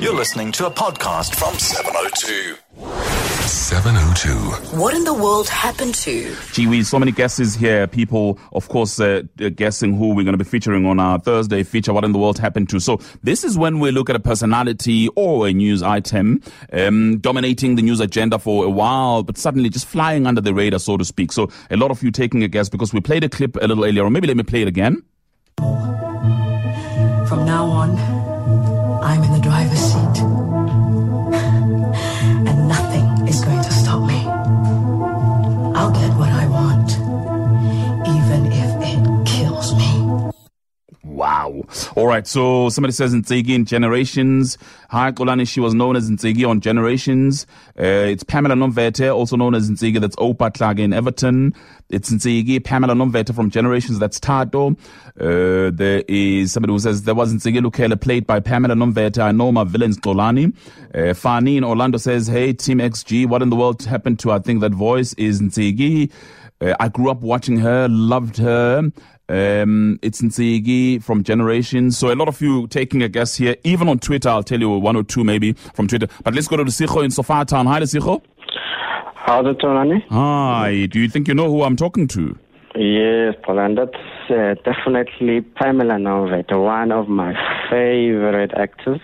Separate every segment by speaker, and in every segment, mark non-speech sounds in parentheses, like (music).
Speaker 1: You're listening to a podcast from 702.
Speaker 2: 702.
Speaker 3: What in the world happened to?
Speaker 4: Gee, we so many guesses here. People, of course, uh, uh, guessing who we're going to be featuring on our Thursday feature. What in the world happened to? So this is when we look at a personality or a news item um, dominating the news agenda for a while, but suddenly just flying under the radar, so to speak. So a lot of you taking a guess because we played a clip a little earlier, or maybe let me play it again.
Speaker 3: From now on,
Speaker 4: right. So somebody says Ntsiki in Generations. Hi, Xolani. She was known as Ntsiki on Generations. Uh, it's Pamela Nomvete, also known as Ntsiki. That's Opa Klage in Everton. It's Ntsiki, Pamela Nomvete from Generations. That's Tato. Uh, there is somebody who says there was Ntsiki Lukhele played by Pamela Nomvete. I know my villain's Xolani. Uh, Fani in Orlando says, Hey, Team XG, what in the world happened to? I think that voice is Ntsiki. Uh, I grew up watching her, loved her. Um, it's Ntsiki from Generation. So a lot of you taking a guess here, even on Twitter. I'll tell you one or two maybe from Twitter. But let's go to the Sicho in Sophiatown. Hi, Sicho.
Speaker 5: How's it, Xolani?
Speaker 4: Hi. Do you think you know who I'm talking to?
Speaker 5: Yes, Poland. That's uh, definitely Pamela Nomvete, one of my favorite actors.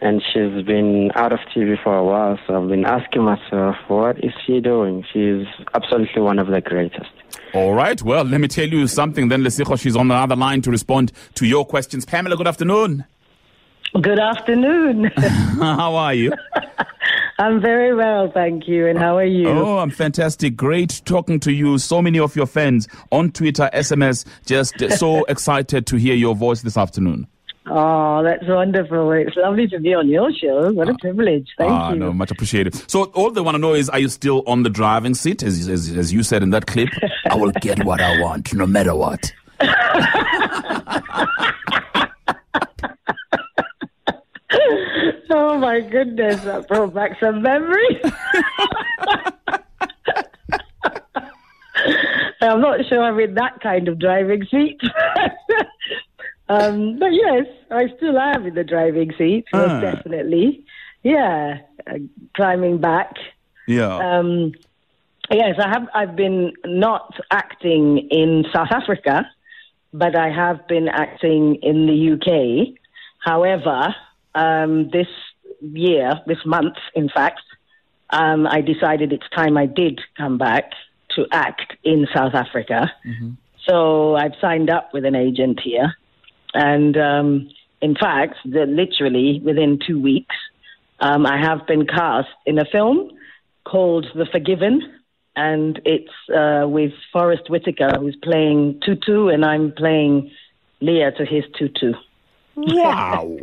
Speaker 5: And she's been out of TV for a while, so I've been asking myself, what is she doing? She's absolutely one of the greatest.
Speaker 4: All right. Well, let me tell you something then, Lesicho. She's on the other line to respond to your questions. Pamela, good afternoon.
Speaker 6: Good afternoon. (laughs) (laughs)
Speaker 4: How are you?
Speaker 6: I'm very well, thank you. And how are you?
Speaker 4: Oh, I'm fantastic. Great talking to you. So many of your fans on Twitter, SMS, just so (laughs) excited to hear your voice this afternoon.
Speaker 6: Oh, that's wonderful. It's lovely to be on your show. What a privilege. Thank
Speaker 4: ah,
Speaker 6: you.
Speaker 4: no, much appreciated. So all they want to know is, are you still on the driving seat, as, as, as you said in that clip? I will get what I want, no matter what. (laughs)
Speaker 6: Oh my goodness, that brought back some memories. (laughs) I'm not sure I'm in that kind of driving seat. (laughs) um, but yes, I still am in the driving seat, most
Speaker 4: Ah.
Speaker 6: definitely. Yeah, uh, climbing back.
Speaker 4: Yeah.
Speaker 6: Um, yes, I have. I've been not acting in South Africa, but I have been acting in the UK. However, um, this year, this month, in fact, um, I decided it's time I did come back to act in South Africa. So I've signed up with an agent here, and um, in fact, the, literally within two weeks, um, I have been cast in a film called The Forgiven, and it's uh, with Forest Whitaker, who's playing Tutu, and I'm playing Leah to his Tutu.
Speaker 4: wow.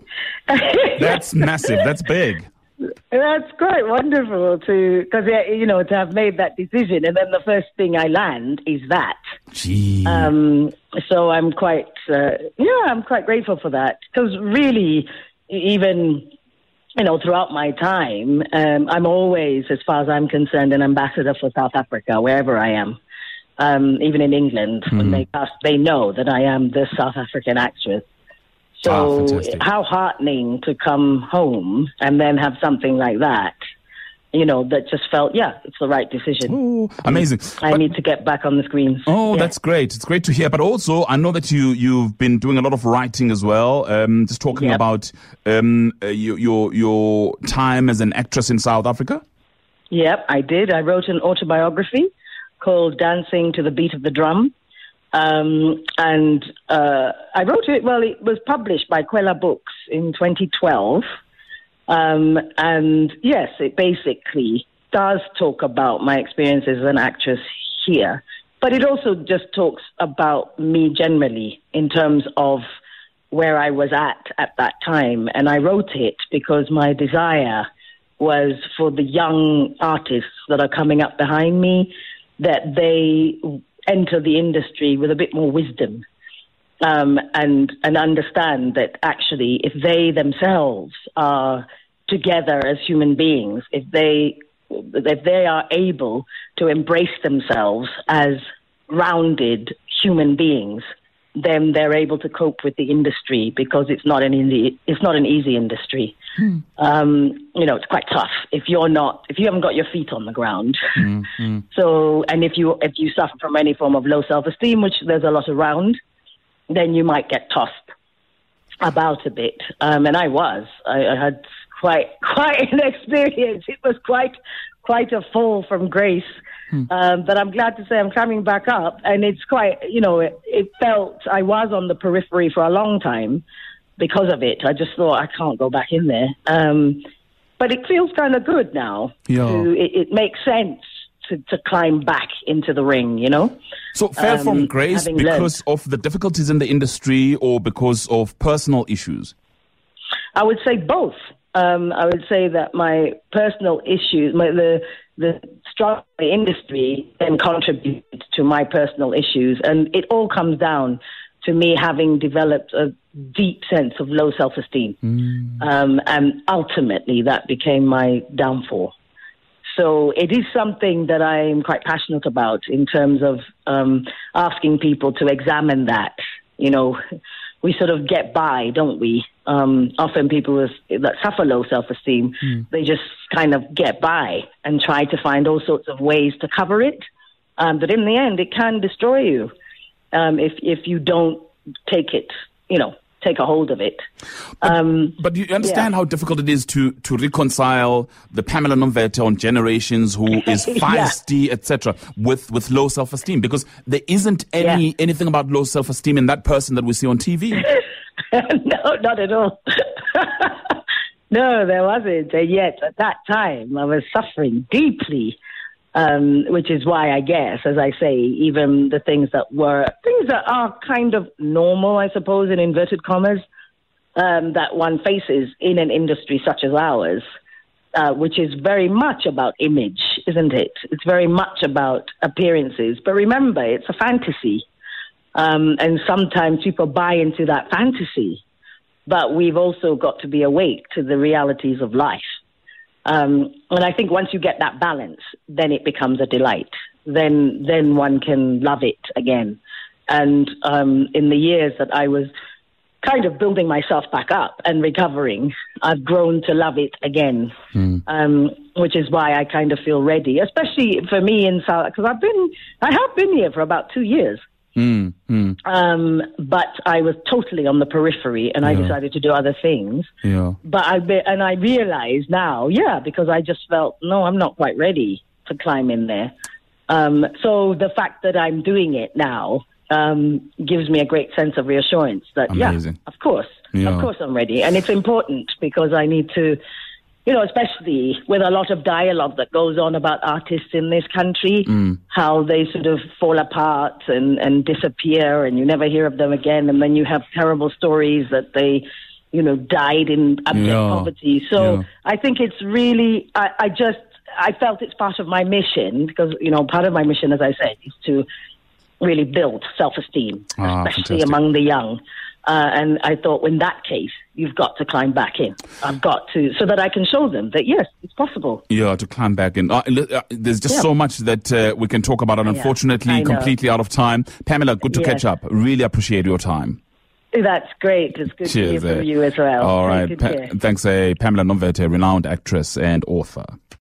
Speaker 4: (laughs) That's massive. That's big.
Speaker 6: That's quite wonderful to, because you know, to have made that decision, and then the first thing I land is that.
Speaker 4: Gee.
Speaker 6: Um, so I'm quite, uh, yeah, I'm quite grateful for that because really, even you know, throughout my time, um, I'm always, as far as I'm concerned, an ambassador for South Africa wherever I am. Um, even in England, when they cast, they know that I am the South African actress. So how heartening to come home and then have something like that. You know, that just felt, yeah, it's the right decision.
Speaker 4: Oh, amazing.
Speaker 6: I
Speaker 4: But-
Speaker 6: need to get back on the screens.
Speaker 4: Oh,
Speaker 6: Yeah.
Speaker 4: that's great. It's great to hear. But also, I know that you you've been doing a lot of writing as well. Um, just talking
Speaker 6: Yep.
Speaker 4: about um, uh, your, your your time as an actress in South Africa.
Speaker 6: Yep, I did. I wrote an autobiography called Dancing to the Beat of the Drum. Um, and uh, I wrote it, well, it was published by Quella Books in 2012. Um, and yes, it basically does talk about my experiences as an actress here. But it also just talks about me generally in terms of where I was at at that time. And I wrote it because my desire was for the young artists that are coming up behind me that they enter the industry with a bit more wisdom um, and and understand that actually if they themselves are together as human beings, if they if they are able to embrace themselves as rounded human beings, then they're able to cope with the industry because it's not an easy, it's not an easy industry. Um, you know, it's quite tough if you're not, if you haven't got your feet on the ground. (laughs) So, and if you if you suffer from any form of low self esteem, which there's a lot around, then you might get tossed about a bit. Um, and I was, I, I had quite (laughs) quite an experience. It was quite quite a fall from grace. Um, but I'm glad to say I'm coming back up, and it's quite, you know, it, it felt I was on the periphery for a long time because of it. I just thought I can't go back in there. Um, but it feels kind of good now.
Speaker 4: Yeah.
Speaker 6: To, it, it makes sense to, to climb back into the ring, you know?
Speaker 4: So fell
Speaker 6: Um,
Speaker 4: from grace because of the difficulties in the industry or because of personal issues?
Speaker 6: I would say both. Um, I would say that my personal issues, my, the the struggle the industry, then contributed to my personal issues, and it all comes down to me having developed a deep sense of low self esteem, um, and ultimately that became my downfall. So it is something that I'm quite passionate about in terms of um, asking people to examine that. You know, (laughs) we sort of get by, don't we? Um, often people with, that suffer low self-esteem, they just kind of get by and try to find all sorts of ways to cover it. Um, but in the end, it can destroy you um, if if you don't take it, you know, take a hold of it. Um,
Speaker 4: But you understand
Speaker 6: Yeah.
Speaker 4: how difficult it is to, to reconcile the Pamela Nomvete on Generations who (laughs) is
Speaker 6: Yeah.
Speaker 4: feisty, etc., with, with low self esteem because there isn't any
Speaker 6: Yeah.
Speaker 4: anything about low self esteem in that person that we see on TV. (laughs) (laughs)
Speaker 6: no, not at all. (laughs) no, there wasn't. And yet, at that time, I was suffering deeply, um, which is why I guess, as I say, even the things that were things that are kind of normal, I suppose, in inverted commas, um, that one faces in an industry such as ours. Uh, which is very much about image, isn't it? It's very much about appearances. But remember, it's a fantasy. Um, and sometimes people buy into that fantasy. But we've also got to be awake to the realities of life. Um, and I think once you get that balance, then it becomes a delight. Then, then one can love it again. And um, in the years that I was kind of building myself back up and recovering, I've grown to love it again, um, which is why I kind of feel ready, especially for me in South, because I've been, I have been here for about two years.
Speaker 4: Mm, mm,
Speaker 6: Um, but I was totally on the periphery, and I decided to do other things.
Speaker 4: yeah.
Speaker 6: But I be, and I realize now, yeah, because I just felt no, I'm not quite ready to climb in there. Um, so the fact that I'm doing it now um, gives me a great sense of reassurance that
Speaker 4: Amazing.
Speaker 6: yeah, of course,
Speaker 4: Yeah.
Speaker 6: of course I'm ready, and it's important because I need to. You know, especially with a lot of dialogue that goes on about artists in this country,
Speaker 4: Mm.
Speaker 6: how they sort of fall apart and, and disappear, and you never hear of them again. And then you have terrible stories that they, you know, died in abject
Speaker 4: Yeah.
Speaker 6: poverty. So
Speaker 4: Yeah.
Speaker 6: I think it's really, I, I just, I felt it's part of my mission because, you know, part of my mission, as I said, is to really build self-esteem,
Speaker 4: Ah,
Speaker 6: especially
Speaker 4: fantastic.
Speaker 6: among the young. Uh, and I thought, in that case, you've got to climb back in. I've got to, so that I can show them that yes, it's possible.
Speaker 4: Yeah, to climb back in. Uh, uh, there's just
Speaker 6: Yeah.
Speaker 4: so much that uh, we can talk about, and unfortunately,
Speaker 6: know.
Speaker 4: completely out of time. Pamela, good to
Speaker 6: Yes.
Speaker 4: catch up. Really appreciate your time.
Speaker 6: That's great. It's good to hear
Speaker 4: Cheers.
Speaker 6: from
Speaker 4: eh?
Speaker 6: you as well.
Speaker 4: All right. Pa- thanks, uh, Pamela Nomvete, renowned actress and author.